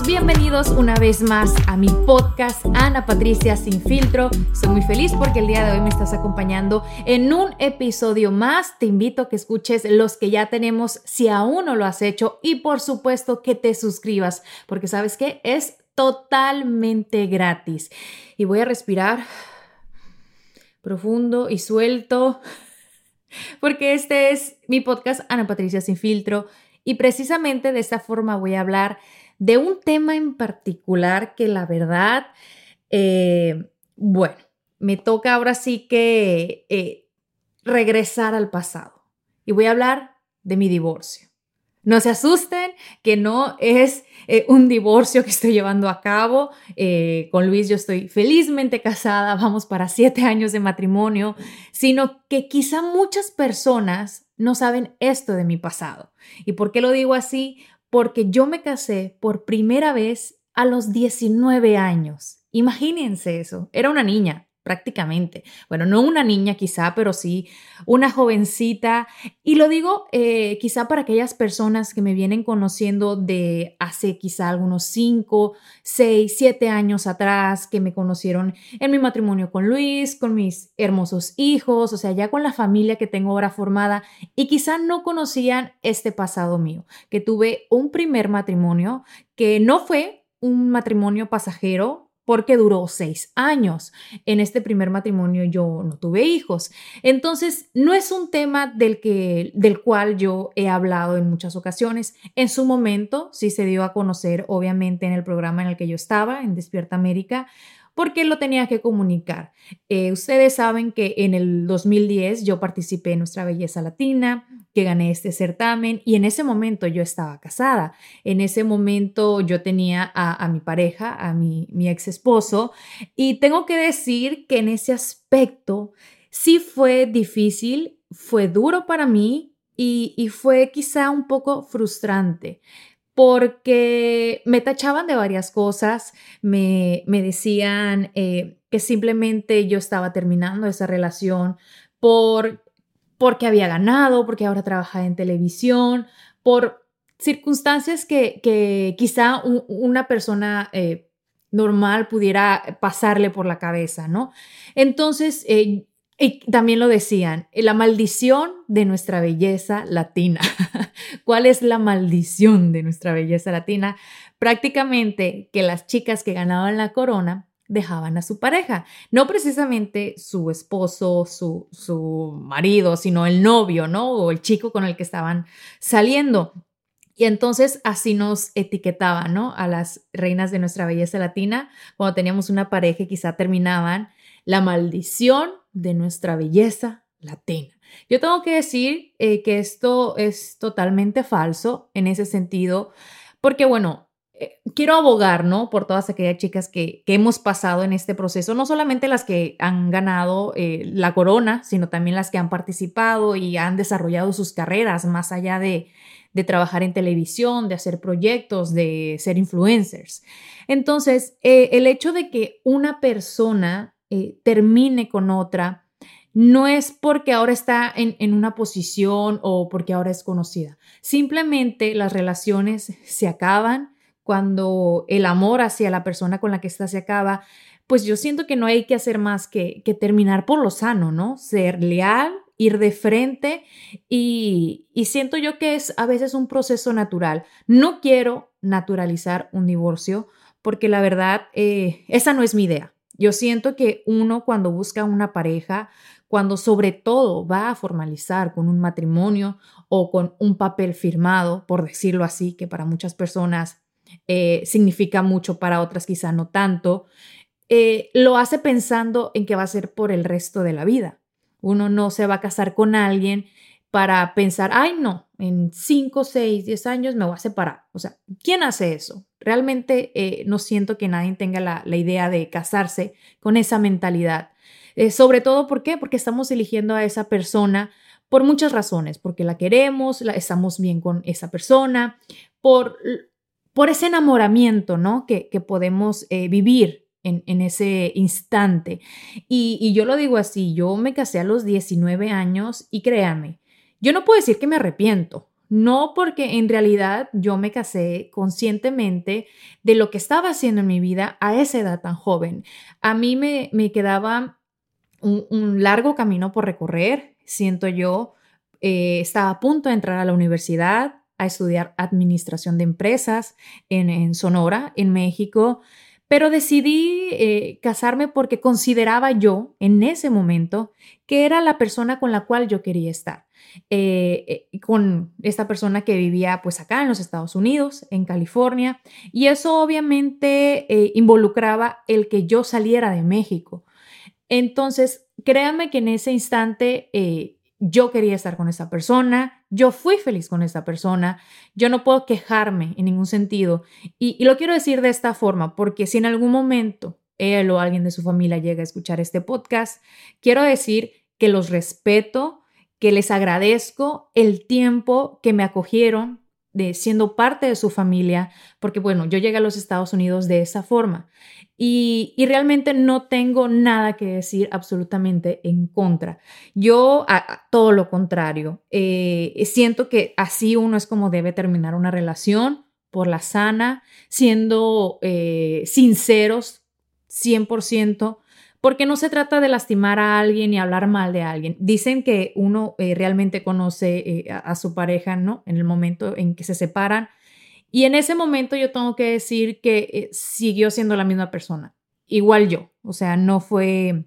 Bienvenidos una vez más a mi podcast Ana Patricia Sin Filtro. Estoy muy feliz porque el día de hoy me estás acompañando en un episodio más. Te invito a que escuches los que ya tenemos si aún no lo has hecho y por supuesto que te suscribas porque sabes que es totalmente gratis. Y voy a respirar profundo y suelto porque este es mi podcast Ana Patricia Sin Filtro y precisamente de esta forma voy a hablar de un tema en particular que la verdad, eh, bueno, me toca ahora sí que eh, regresar al pasado. Y voy a hablar de mi divorcio. No se asusten que no es eh, un divorcio que estoy llevando a cabo. con Luis yo estoy felizmente casada, vamos para siete años de matrimonio, sino que quizá muchas personas no saben esto de mi pasado. ¿Y por qué lo digo así? Porque yo me casé por primera vez a los 19 años. Imagínense eso, era una niña prácticamente. Bueno, no una niña quizá, pero sí una jovencita. Y lo digo eh, quizá para aquellas personas que me vienen conociendo de hace quizá algunos 5, 6, 7 años atrás, que me conocieron en mi matrimonio con Luis, con mis hermosos hijos, o sea, ya con la familia que tengo ahora formada y quizá no conocían este pasado mío, que tuve un primer matrimonio que no fue un matrimonio pasajero, porque duró seis años. En este primer matrimonio yo no tuve hijos. Entonces, no es un tema del, que, del cual yo he hablado en muchas ocasiones. En su momento sí se dio a conocer, obviamente, en el programa en el que yo estaba, en Despierta América, porque lo tenía que comunicar. Eh, ustedes saben que en el 2010 yo participé en Nuestra Belleza Latina, que gané este certamen y en ese momento yo estaba casada. En ese momento yo tenía a, mi pareja, a mi, mi ex esposo, y tengo que decir que en ese aspecto sí fue difícil, fue duro para mí y, y fue quizá un poco frustrante porque me tachaban de varias cosas, me, me decían eh, que simplemente yo estaba terminando esa relación por, porque había ganado, porque ahora trabajaba en televisión, por circunstancias que, que quizá una persona eh, normal pudiera pasarle por la cabeza, ¿no? Entonces, eh, y también lo decían, la maldición de nuestra belleza latina. ¿Cuál es la maldición de nuestra belleza latina? Prácticamente que las chicas que ganaban la corona dejaban a su pareja, no precisamente su esposo, su, su marido, sino el novio, ¿no? O el chico con el que estaban saliendo. Y entonces así nos etiquetaban, ¿no? A las reinas de nuestra belleza latina, cuando teníamos una pareja quizá terminaban la maldición de nuestra belleza latina. Yo tengo que decir eh, que esto es totalmente falso en ese sentido, porque bueno, eh, quiero abogar, ¿no? Por todas aquellas chicas que, hemos pasado en este proceso, no solamente las que han ganado eh, la corona, sino también las que han participado y han desarrollado sus carreras más allá de, de trabajar en televisión, de hacer proyectos, de ser influencers. Entonces, el hecho de que una persona eh, termine con otra, no es porque ahora está en, en, una posición o porque ahora es conocida. Simplemente las relaciones se acaban cuando el amor hacia la persona con la que está se acaba. Pues yo siento que no hay que hacer más que, que terminar por lo sano, ¿no? Ser leal ir de frente y, y siento yo que es a veces un proceso natural. No quiero naturalizar un divorcio porque la verdad, eh, esa no es mi idea. Yo siento que uno cuando busca una pareja, cuando sobre todo va a formalizar con un matrimonio o con un papel firmado, por decirlo así, que para muchas personas eh, significa mucho, para otras quizá no tanto, eh, lo hace pensando en que va a ser por el resto de la vida. Uno no se va a casar con alguien para pensar, ay no, en 5, 6, 10 años me voy a separar. O sea, ¿quién hace eso? Realmente eh, no siento que nadie tenga la, idea de casarse con esa mentalidad. sobre todo, ¿por qué? Porque estamos eligiendo a esa persona por muchas razones, porque la queremos, la, estamos bien con esa persona, por por ese enamoramiento, ¿no? Que, podemos eh, vivir en, ese instante. Y, yo lo digo así, yo me casé a los 19 años y créanme, yo no puedo decir que me arrepiento. No porque en realidad yo me casé conscientemente de lo que estaba haciendo en mi vida a esa edad tan joven. A mí me, me quedaba un, largo camino por recorrer, siento yo. Eh, estaba a punto de entrar a la universidad, a estudiar administración de empresas en, Sonora, en México, pero decidí eh, casarme porque consideraba yo en ese momento que era la persona con la cual yo quería estar. Eh, eh, con esta persona que vivía pues acá en los Estados Unidos, en California, y eso obviamente involucraba el que yo saliera de México. Entonces, créanme que en ese instante yo quería estar con esa persona, yo fui feliz con esa persona, yo no puedo quejarme en ningún sentido. Y, lo quiero decir de esta forma, porque si en algún momento él o alguien de su familia llega a escuchar este podcast, quiero decir que los respeto, que les agradezco el tiempo que me acogieron de siendo parte de su familia, porque bueno, yo llegué a los Estados Unidos de esa forma y, realmente no tengo nada que decir absolutamente en contra. Yo, a, todo lo contrario, eh, siento que así uno es como debe terminar una relación por la sana, siendo eh, sinceros 100%, porque no se trata de lastimar a alguien ni hablar mal de alguien. Dicen que uno eh, realmente conoce a, a, su pareja, ¿no? En el momento en que se separan y en ese momento yo tengo que decir que eh, siguió siendo la misma persona, igual yo, o sea, no fue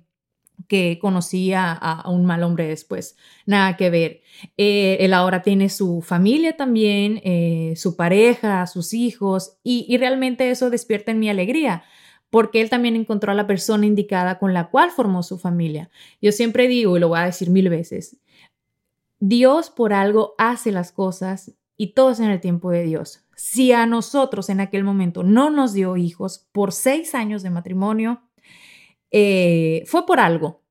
que conocía a, un mal hombre después, nada que ver. Eh, él ahora tiene su familia también, eh, su pareja, sus hijos, y, y realmente eso despierta en mi alegría, porque él también encontró a la persona indicada con la cual formó su familia. Yo siempre digo, y lo voy a decir mil veces, Dios por algo hace las cosas y todo es en el tiempo de Dios. Si a nosotros en aquel momento no nos dio hijos por seis años de matrimonio, eh, fue por algo.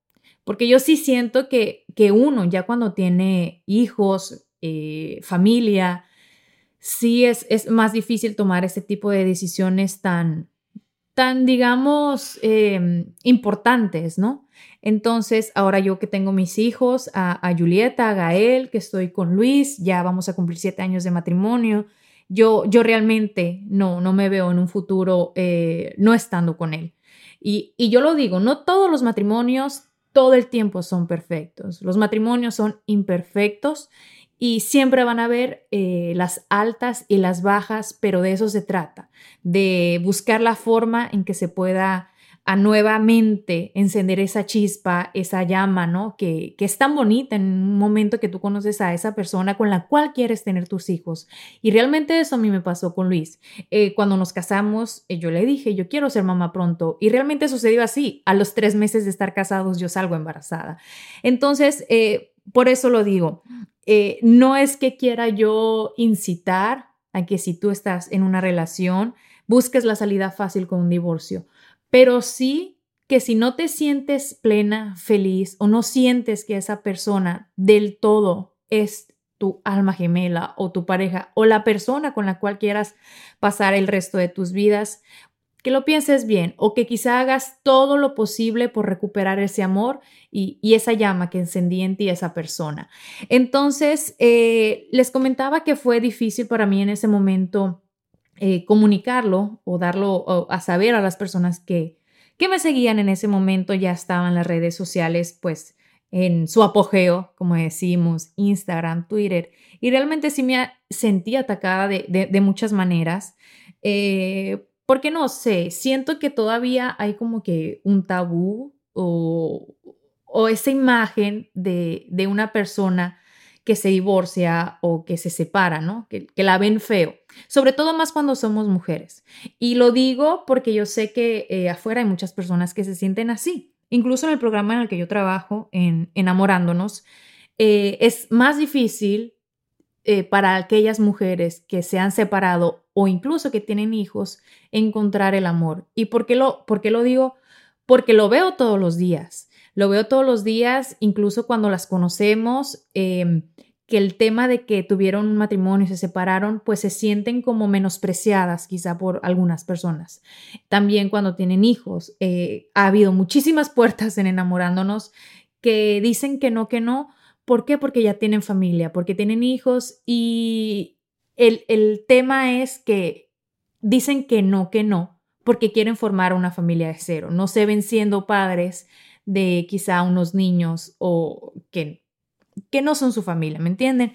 Porque yo sí siento que, que uno ya cuando tiene hijos, eh, familia, sí es, es, más difícil tomar ese tipo de decisiones tan, tan digamos, em, importantes, ¿no? Entonces, ahora yo que tengo mis hijos, a, Julieta, a Gael, que estoy con Luis, ya vamos a cumplir siete años de matrimonio, yo, yo realmente no, no me veo en un futuro eh, no estando con él. Y, y yo lo digo, no todos los matrimonios todo el tiempo son perfectos. Los matrimonios son imperfectos y siempre van a haber eh, las altas y las bajas, pero de eso se trata, de buscar la forma en que se pueda a nuevamente encender esa chispa, esa llama, ¿no? Que, que, es tan bonita en un momento que tú conoces a esa persona con la cual quieres tener tus hijos. Y realmente eso a mí me pasó con Luis. Eh, cuando nos casamos, eh, yo le dije, yo quiero ser mamá pronto. Y realmente sucedió así. A los tres meses de estar casados, yo salgo embarazada. Entonces, eh, por eso lo digo. no es que quiera yo incitar a que si tú estás en una relación, busques la salida fácil con un divorcio pero sí que si no te sientes plena, feliz o no sientes que esa persona del todo es tu alma gemela o tu pareja o la persona con la cual quieras pasar el resto de tus vidas, que lo pienses bien o que quizá hagas todo lo posible por recuperar ese amor y, esa llama que encendí en ti esa persona. Entonces, eh, les comentaba que fue difícil para mí en ese momento eh, comunicarlo o darlo a saber a las personas que, que me seguían en ese momento, ya estaban las redes sociales, pues en su apogeo, como decimos, Instagram, Twitter, y realmente sí me sentí atacada de, muchas maneras, eh, porque no sé, siento que todavía hay como que un tabú o, esa imagen de, una persona que se divorcia o que se separa, ¿no? Que, la ven feo, sobre todo más cuando somos mujeres. Y lo digo porque yo sé que eh, afuera hay muchas personas que se sienten así. Incluso en el programa en el que yo trabajo, en Enamorándonos, eh, es más difícil eh, para aquellas mujeres que se han separado o incluso que tienen hijos encontrar el amor. ¿Y por qué lo, por qué lo digo? Porque lo veo todos los días. Lo veo todos los días, incluso cuando las conocemos, em, que el tema de que tuvieron un matrimonio y se separaron, pues se sienten como menospreciadas quizá por algunas personas. También cuando tienen hijos, eh, ha habido muchísimas puertas en enamorándonos que dicen que no, que no. ¿Por qué? Porque ya tienen familia, porque tienen hijos y el, el tema es que dicen que no, que no, porque quieren formar una familia de cero. No se ven siendo padres de quizá unos niños o que que no son su familia, ¿me entienden?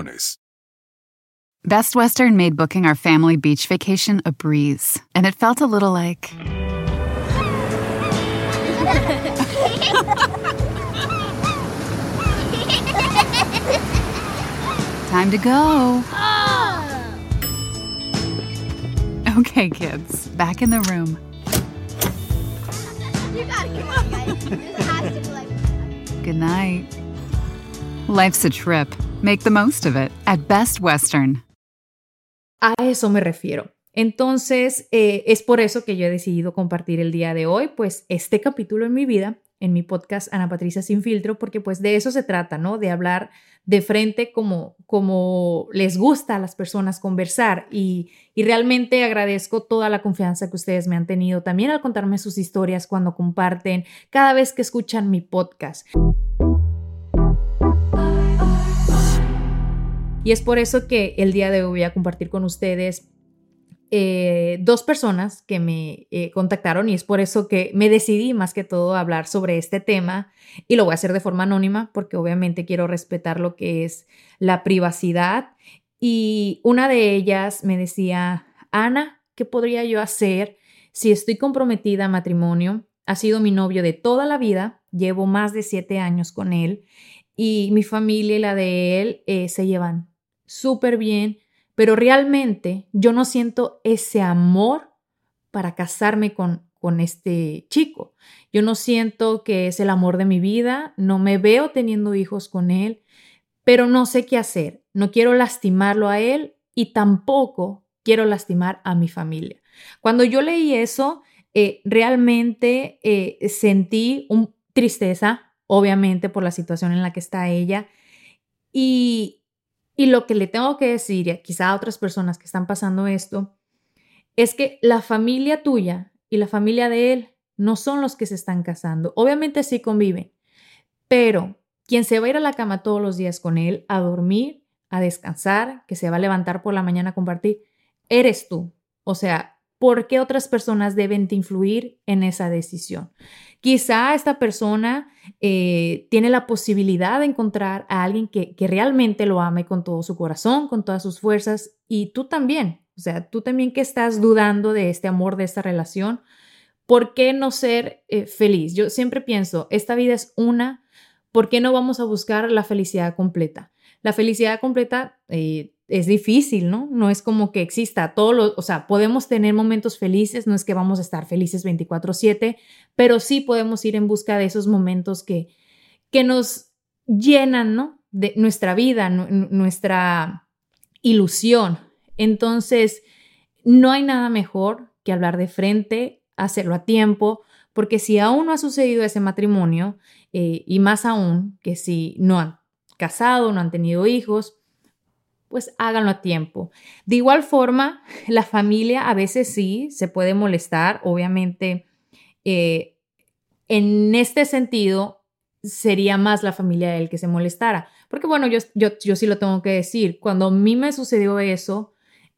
Best Western made booking our family beach vacation a breeze, and it felt a little like. Time to go. Oh. Okay, kids, back in the room. You gotta come on, guys. This has to be like. Good night. Life's a trip. Make the most of it at Best Western. A eso me refiero. Entonces, eh, es por eso que yo he decidido compartir el día de hoy, pues, este capítulo en mi vida, en mi podcast Ana Patricia Sin Filtro, porque pues de eso se trata, ¿no? De hablar de frente como, como les gusta a las personas conversar y, y realmente agradezco toda la confianza que ustedes me han tenido también al contarme sus historias cuando comparten, cada vez que escuchan mi podcast. Y es por eso que el día de hoy voy a compartir con ustedes eh, dos personas que me eh, contactaron y es por eso que me decidí más que todo hablar sobre este tema y lo voy a hacer de forma anónima porque obviamente quiero respetar lo que es la privacidad. Y una de ellas me decía, Ana, ¿qué podría yo hacer si estoy comprometida a matrimonio? Ha sido mi novio de toda la vida, llevo más de siete años con él y mi familia y la de él eh, se llevan súper bien, pero realmente yo no siento ese amor para casarme con, con este chico. Yo no siento que es el amor de mi vida, no me veo teniendo hijos con él, pero no sé qué hacer. No quiero lastimarlo a él y tampoco quiero lastimar a mi familia. Cuando yo leí eso, eh, realmente eh, sentí un tristeza, obviamente por la situación en la que está ella, y, y lo que le tengo que decir, quizá a otras personas que están pasando esto, es que la familia tuya y la familia de él no son los que se están casando. Obviamente sí conviven, pero quien se va a ir a la cama todos los días con él, a dormir, a descansar, que se va a levantar por la mañana a compartir, eres tú. O sea, ¿por qué otras personas deben te influir en esa decisión? Quizá esta persona eh, tiene la posibilidad de encontrar a alguien que, que realmente lo ame con todo su corazón, con todas sus fuerzas, y tú también. O sea, tú también que estás dudando de este amor, de esta relación, ¿por qué no ser eh, feliz? Yo siempre pienso, esta vida es una, ¿por qué no vamos a buscar la felicidad completa? La felicidad completa eh, es difícil, ¿no? No es como que exista todo lo, o sea, podemos tener momentos felices, no es que vamos a estar felices 24/7, pero sí podemos ir en busca de esos momentos que, que nos llenan, ¿no? De nuestra vida, nuestra ilusión. Entonces, no hay nada mejor que hablar de frente, hacerlo a tiempo, porque si aún no ha sucedido ese matrimonio, eh, y más aún que si no han casado, no han tenido hijos, pues háganlo a tiempo. De igual forma, la familia a veces sí se puede molestar, obviamente, eh, en este sentido, sería más la familia el que se molestara. Porque bueno, yo, yo, yo sí lo tengo que decir, cuando a mí me sucedió eso,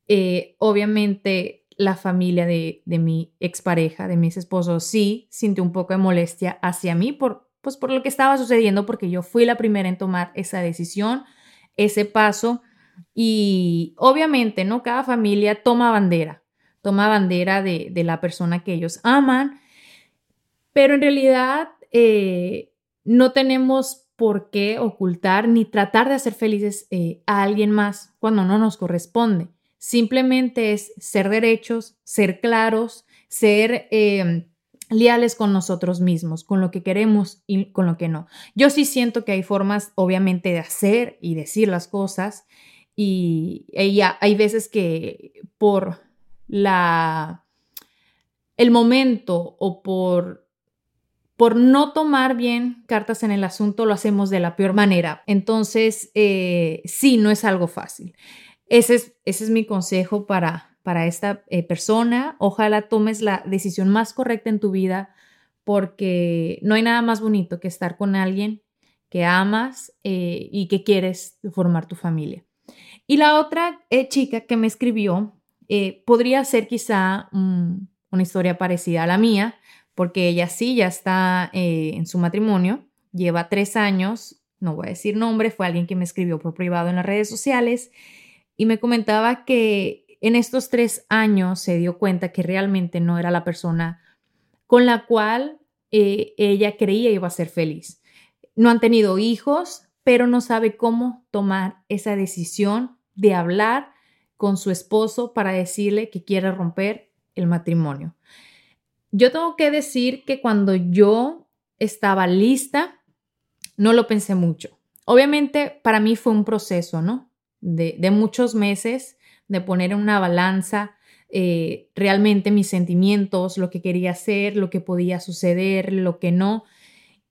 eh, obviamente la familia de, de mi expareja, de mis esposos, sí sintió un poco de molestia hacia mí por, pues por lo que estaba sucediendo, porque yo fui la primera en tomar esa decisión, ese paso. Y obviamente, ¿no? Cada familia toma bandera, toma bandera de, de la persona que ellos aman, pero en realidad eh, no tenemos por qué ocultar ni tratar de hacer felices eh, a alguien más cuando no nos corresponde. Simplemente es ser derechos, ser claros, ser em, leales con nosotros mismos, con lo que queremos y con lo que no. Yo sí siento que hay formas, obviamente, de hacer y decir las cosas y, hay veces que por la el momento o por por no tomar bien cartas en el asunto, lo hacemos de la peor manera. Entonces, eh, sí, no es algo fácil. Ese es, ese es mi consejo para, para esta eh, persona. Ojalá tomes la decisión más correcta en tu vida porque no hay nada más bonito que estar con alguien que amas eh, y que quieres formar tu familia. Y la otra chica que me escribió podría ser quizá una historia parecida a la mía, porque ella sí ya está eh, en su matrimonio, lleva tres años, no voy a decir nombre, fue alguien que me escribió por privado en las redes sociales y me comentaba que en estos tres años se dio cuenta que realmente no era la persona con la cual eh, ella creía iba a ser feliz. No han tenido hijos, pero no sabe cómo tomar esa decisión de hablar con su esposo para decirle que quiere romper el matrimonio. Yo tengo que decir que cuando yo estaba lista, no lo pensé mucho. Obviamente para mí fue un proceso, ¿no? De, muchos meses de poner en una balanza eh, realmente mis sentimientos, lo que quería hacer, lo que podía suceder, lo que no.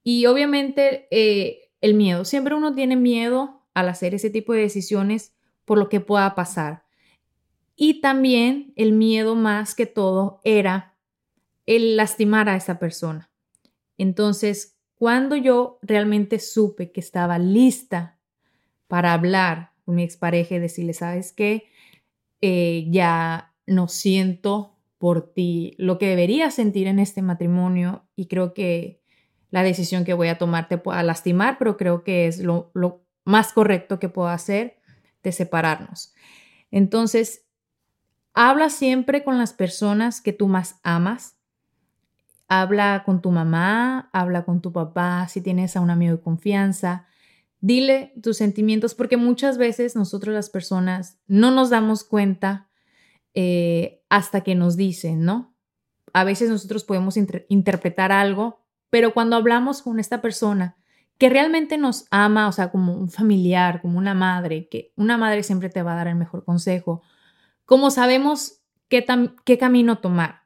Y obviamente eh, el miedo. Siempre uno tiene miedo al hacer ese tipo de decisiones por lo que pueda pasar. Y también el miedo más que todo era el lastimar a esa persona. Entonces, cuando yo realmente supe que estaba lista para hablar con mi expareja y decirle, ¿sabes qué? Eh, ya no siento por ti lo que debería sentir en este matrimonio y creo que la decisión que voy a tomar te pueda lastimar, pero creo que es lo, lo más correcto que puedo hacer de separarnos. Entonces, habla siempre con las personas que tú más amas, Habla con tu mamá, habla con tu papá, si tienes a un amigo de confianza. Dile tus sentimientos porque muchas veces nosotros las personas no nos damos cuenta eh, hasta que nos dicen, ¿no? A veces nosotros podemos interpretar algo, pero cuando hablamos con esta persona que realmente nos ama, o sea, como un familiar, como una madre, que una madre siempre te va a dar el mejor consejo, como sabemos qué, camino tomar.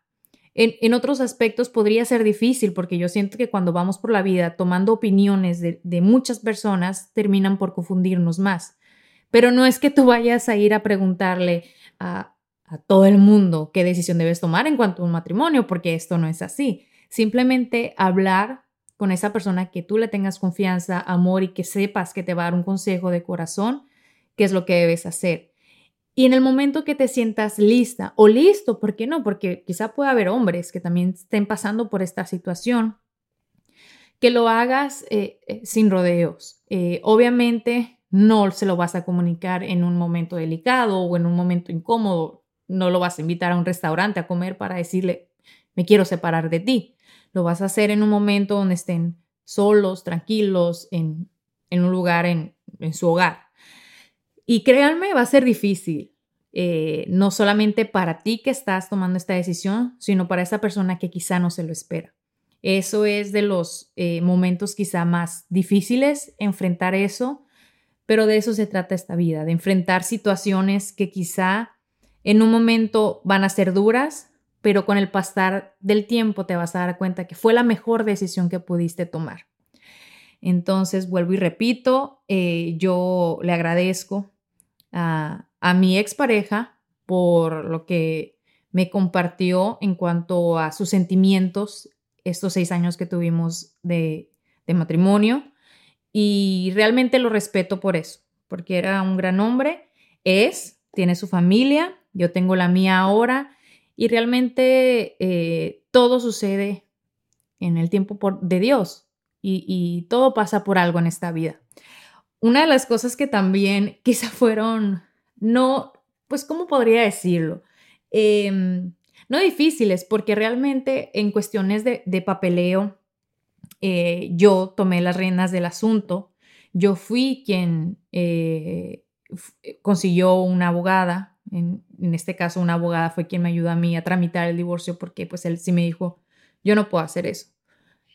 En, otros aspectos podría ser difícil porque yo siento que cuando vamos por la vida tomando opiniones de, muchas personas terminan por confundirnos más. Pero no es que tú vayas a ir a preguntarle a, a todo el mundo qué decisión debes tomar en cuanto a un matrimonio, porque esto no es así. Simplemente hablar con esa persona que tú le tengas confianza, amor y que sepas que te va a dar un consejo de corazón, qué es lo que debes hacer. Y en el momento que te sientas lista o listo, ¿por qué no? Porque quizá pueda haber hombres que también estén pasando por esta situación, que lo hagas eh, eh, sin rodeos. Eh, obviamente no se lo vas a comunicar en un momento delicado o en un momento incómodo. No lo vas a invitar a un restaurante a comer para decirle, me quiero separar de ti. Lo vas a hacer en un momento donde estén solos, tranquilos, en, un lugar, en su hogar. Y créanme, va a ser difícil, eh, no solamente para ti que estás tomando esta decisión, sino para esa persona que quizá no se lo espera. Eso es de los eh, momentos quizá más difíciles, enfrentar eso, pero de eso se trata esta vida, de enfrentar situaciones que quizá en un momento van a ser duras, pero con el pasar del tiempo te vas a dar cuenta que fue la mejor decisión que pudiste tomar. Entonces, vuelvo y repito, eh, yo le agradezco a, a mi expareja por lo que me compartió en cuanto a sus sentimientos estos seis años que tuvimos de, de matrimonio y realmente lo respeto por eso, porque era un gran hombre, es, tiene su familia, yo tengo la mía ahora y realmente eh, todo sucede en el tiempo por, de Dios y, todo pasa por algo en esta vida. Una de las cosas que también quizá fueron, no, pues, ¿cómo podría decirlo? Em, no difíciles, porque realmente en cuestiones de, papeleo, eh, yo tomé las riendas del asunto. Yo fui quien eh, consiguió una abogada en, este caso, una abogada fue quien me ayudó a mí a tramitar el divorcio porque pues él sí me dijo, yo no puedo hacer eso.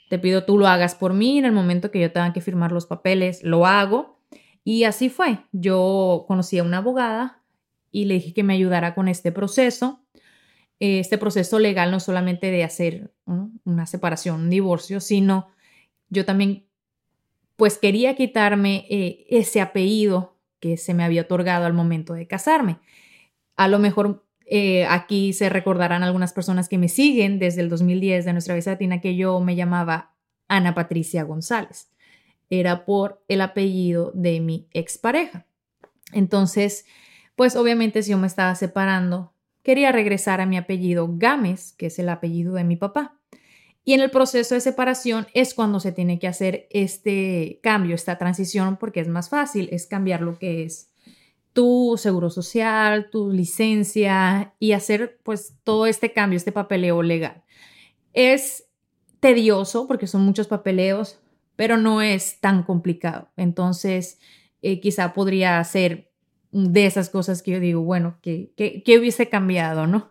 Te pido tú lo hagas por mí en el momento que yo tenga que firmar los papeles, lo hago. Y así fue. Yo conocí a una abogada y le dije que me ayudara con este proceso. Este proceso legal no solamente de hacer una separación, un divorcio, sino yo también pues quería quitarme eh, ese apellido que se me había otorgado al momento de casarme. A lo mejor eh, aquí se recordarán algunas personas que me siguen desde el 2010 de nuestra visa latina que yo me llamaba Ana Patricia González. Era por el apellido de mi expareja. Entonces, pues obviamente si yo me estaba separando, quería regresar a mi apellido Gámez, que es el apellido de mi papá. Y en el proceso de separación es cuando se tiene que hacer este cambio, esta transición, porque es más fácil, es cambiar lo que es tu seguro social, tu licencia y hacer pues todo este cambio, este papeleo legal. Es tedioso porque son muchos papeleos, pero no es tan complicado. Entonces, eh, quizá podría ser de esas cosas que yo digo, bueno, que, que hubiese cambiado, ¿no?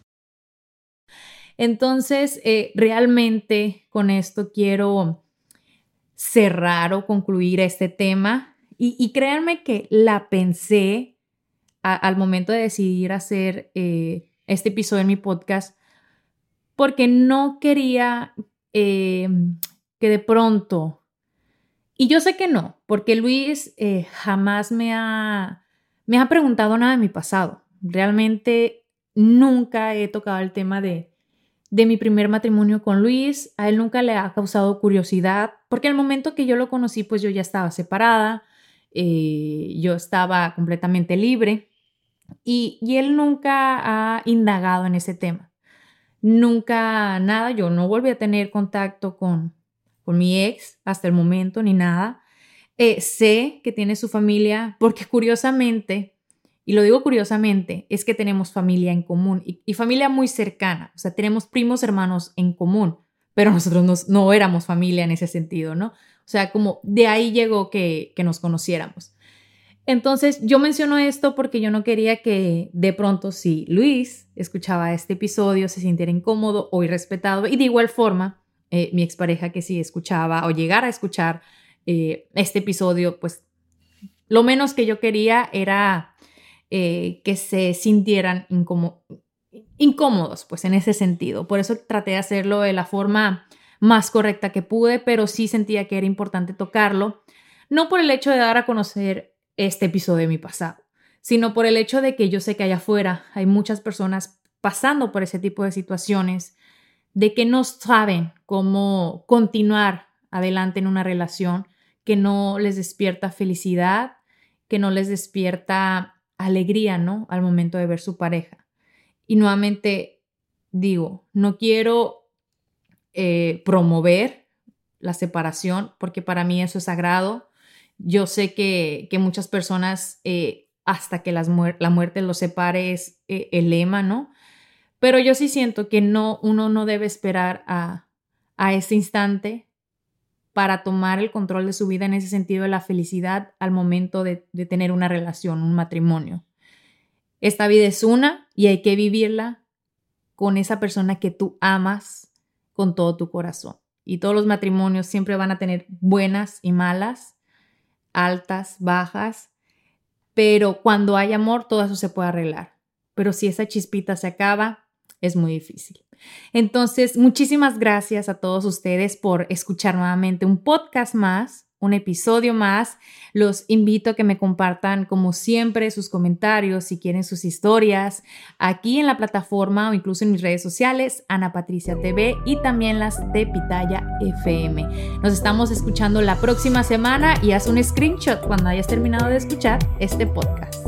Entonces, eh, realmente con esto quiero cerrar o concluir este tema y, créanme que la pensé al momento de decidir hacer eh, este episodio en mi podcast porque no quería eh, que de pronto, y yo sé que no, porque Luis jamás me ha, me ha preguntado nada de mi pasado. Realmente nunca he tocado el tema de, de mi primer matrimonio con Luis. A él nunca le ha causado curiosidad, porque al momento que yo lo conocí, pues yo ya estaba separada, eh, yo estaba completamente libre y, él nunca ha indagado en ese tema. Nunca nada, yo no volví a tener contacto con, con mi ex hasta el momento ni nada. Eh, sé que tiene su familia porque curiosamente y lo digo curiosamente, es que tenemos familia en común y, familia muy cercana, o sea, tenemos primos hermanos en común, pero nosotros no éramos familia en ese sentido, ¿no? O sea, como de ahí llegó que, nos conociéramos. Entonces, yo menciono esto porque yo no quería que de pronto si Luis escuchaba este episodio se sintiera incómodo o irrespetado y de igual forma eh, mi expareja que sí escuchaba o llegara a escuchar eh, este episodio, pues lo menos que yo quería era eh, que se sintieran incómodos, pues en ese sentido. Por eso traté de hacerlo de la forma más correcta que pude, pero sí sentía que era importante tocarlo, no por el hecho de dar a conocer este episodio de mi pasado, sino por el hecho de que yo sé que allá afuera hay muchas personas pasando por ese tipo de situaciones, de que no saben cómo continuar adelante en una relación, que no les despierta felicidad, que no les despierta alegría, ¿no? Al momento de ver su pareja. Y nuevamente digo, no quiero eh, promover la separación, porque para mí eso es sagrado. Yo sé que, muchas personas, eh, hasta que la muerte los separe, es eh, el lema, ¿no? Pero yo sí siento que no, uno no debe esperar a, a ese instante para tomar el control de su vida en ese sentido de la felicidad al momento de, tener una relación, un matrimonio. Esta vida es una y hay que vivirla con esa persona que tú amas con todo tu corazón. Y todos los matrimonios siempre van a tener buenas y malas, altas, bajas, pero cuando hay amor todo eso se puede arreglar. Pero si esa chispita se acaba, es muy difícil. Entonces, muchísimas gracias a todos ustedes por escuchar nuevamente un podcast más, un episodio más. Los invito a que me compartan, como siempre, sus comentarios, si quieren sus historias, aquí en la plataforma o incluso en mis redes sociales, Ana Patricia TV y también las de Pitaya FM. Nos estamos escuchando la próxima semana y haz un screenshot cuando hayas terminado de escuchar este podcast.